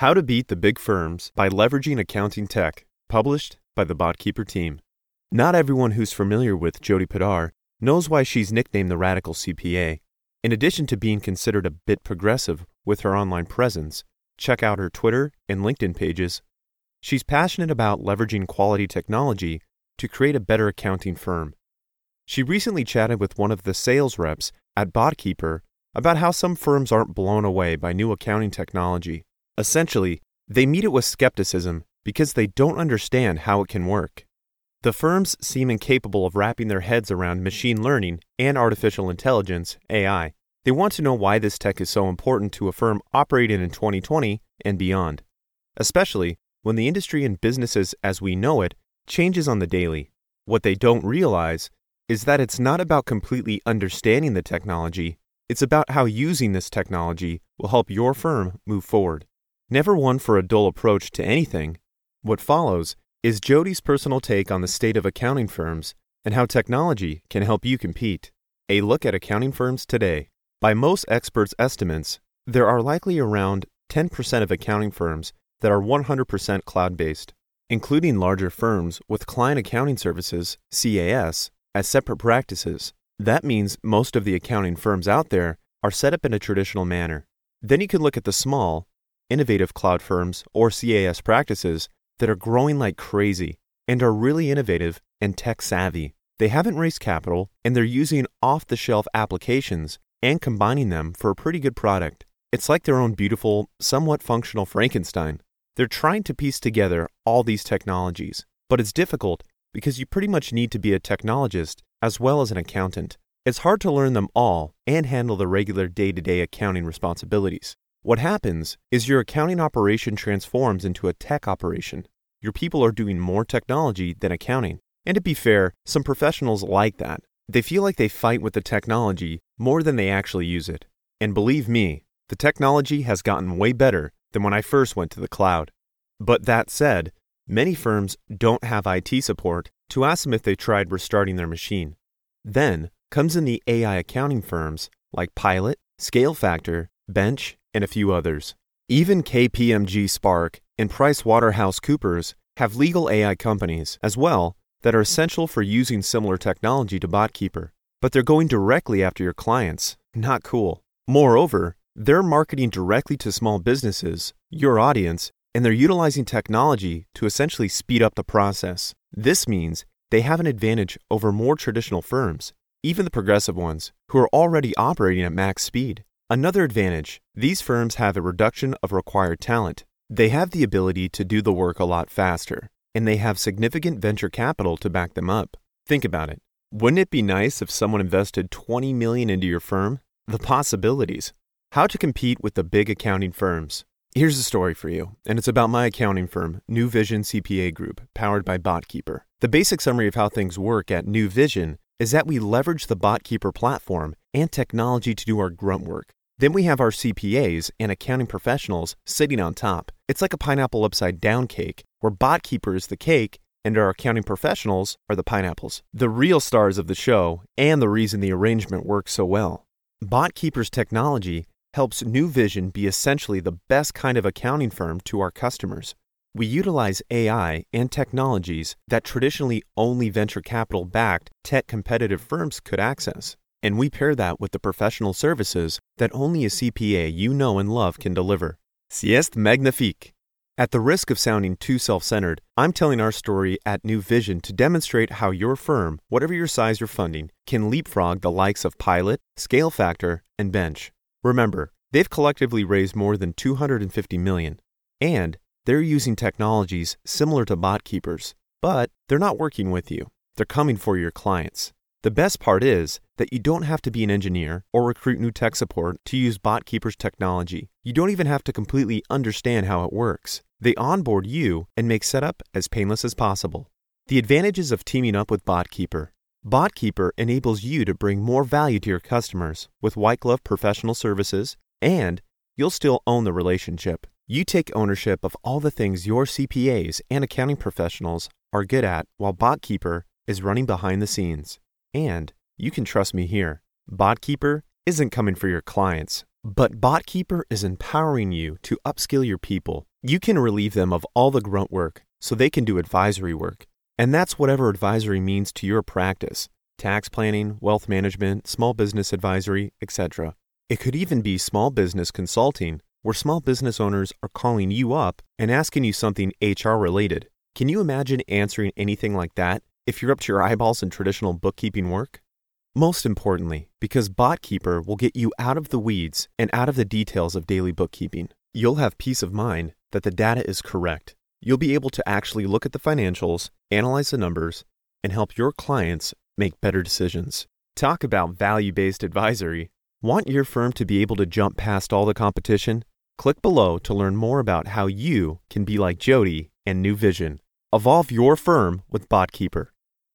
How to Beat the Big Firms by Leveraging Accounting Tech, published by the BotKeeper team. Not everyone who's familiar with Jody Padar knows why she's nicknamed the Radical CPA. In addition to being considered a bit progressive with her online presence, check out her Twitter and LinkedIn pages. She's passionate about leveraging quality technology to create a better accounting firm. She recently chatted with one of the sales reps at BotKeeper about how some firms aren't blown away by new accounting technology. Essentially, they meet it with skepticism because they don't understand how it can work. The firms seem incapable of wrapping their heads around machine learning and artificial intelligence, AI. They want to know why this tech is so important to a firm operating in 2020 and beyond, especially when the industry and businesses as we know it changes on the daily. What they don't realize is that it's not about completely understanding the technology, it's about how using this technology will help your firm move forward. Never one for a dull approach to anything, what follows is Jody's personal take on the state of accounting firms and how technology can help you compete. A look at accounting firms today. By most experts' estimates, there are likely around 10% of accounting firms that are 100% cloud based, including larger firms with client accounting services, CAS, as separate practices. That means most of the accounting firms out there are set up in a traditional manner. Then you can look at the small, innovative cloud firms or CAS practices that are growing like crazy and are really innovative and tech savvy. They haven't raised capital and they're using off the shelf applications and combining them for a pretty good product. It's like their own beautiful, somewhat functional Frankenstein. They're trying to piece together all these technologies, but it's difficult because you pretty much need to be a technologist as well as an accountant. It's hard to learn them all and handle the regular day to day accounting responsibilities. What happens is your accounting operation transforms into a tech operation. Your people are doing more technology than accounting. And to be fair, some professionals like that. They feel like they fight with the technology more than they actually use it. And believe me, the technology has gotten way better than when I first went to the cloud. But that said, many firms don't have IT support to ask them if they tried restarting their machine. Then comes in the AI accounting firms like Pilot, ScaleFactor, Bench, and a few others. Even KPMG Spark and PricewaterhouseCoopers have legal AI companies as well that are essential for using similar technology to BotKeeper, but they're going directly after your clients. Not cool. Moreover, they're marketing directly to small businesses, your audience, and they're utilizing technology to essentially speed up the process. This means they have an advantage over more traditional firms, even the progressive ones, who are already operating at max speed. Another advantage these firms have a reduction of required talent. They have the ability to do the work a lot faster, and they have significant venture capital to back them up. Think about it. Wouldn't it be nice if someone invested 20 million into your firm? The possibilities. How to compete with the big accounting firms. Here's a story for you, and it's about my accounting firm, New Vision CPA Group, powered by BotKeeper. The basic summary of how things work at New Vision is that we leverage the BotKeeper platform and technology to do our grunt work. Then we have our CPAs and accounting professionals sitting on top. It's like a pineapple upside down cake, where BotKeeper is the cake and our accounting professionals are the pineapples. The real stars of the show and the reason the arrangement works so well. BotKeeper's technology helps New Vision be essentially the best kind of accounting firm to our customers. We utilize AI and technologies that traditionally only venture capital backed tech competitive firms could access. And we pair that with the professional services that only a CPA you know and love can deliver. Sieste magnifique. At the risk of sounding too self centered, I'm telling our story at New Vision to demonstrate how your firm, whatever your size or funding, can leapfrog the likes of Pilot, ScaleFactor, and Bench. Remember, they've collectively raised more than 250 million, and they're using technologies similar to BotKeepers, but they're not working with you. They're coming for your clients. The best part is that you don't have to be an engineer or recruit new tech support to use BotKeeper's technology. You don't even have to completely understand how it works. They onboard you and make setup as painless as possible. The advantages of teaming up with BotKeeper. BotKeeper enables you to bring more value to your customers with white glove professional services, and you'll still own the relationship. You take ownership of all the things your CPAs and accounting professionals are good at while BotKeeper is running behind the scenes. And you can trust me here. BotKeeper isn't coming for your clients, but BotKeeper is empowering you to upskill your people You can relieve them of all the grunt work so they can do advisory work. And that's whatever advisory means to your practice tax planning, wealth management, small business advisory, etc. It could even be small business consulting, where small business owners are calling you up and asking you something HR related. Can you imagine answering anything like that if you're up to your eyeballs in traditional bookkeeping work? Most importantly, because BotKeeper will get you out of the weeds and out of the details of daily bookkeeping. You'll have peace of mind that the data is correct. You'll be able to actually look at the financials, analyze the numbers, and help your clients make better decisions. Talk about value based advisory. Want your firm to be able to jump past all the competition? Click below to learn more about how you can be like Jody and New Vision. Evolve your firm with BotKeeper.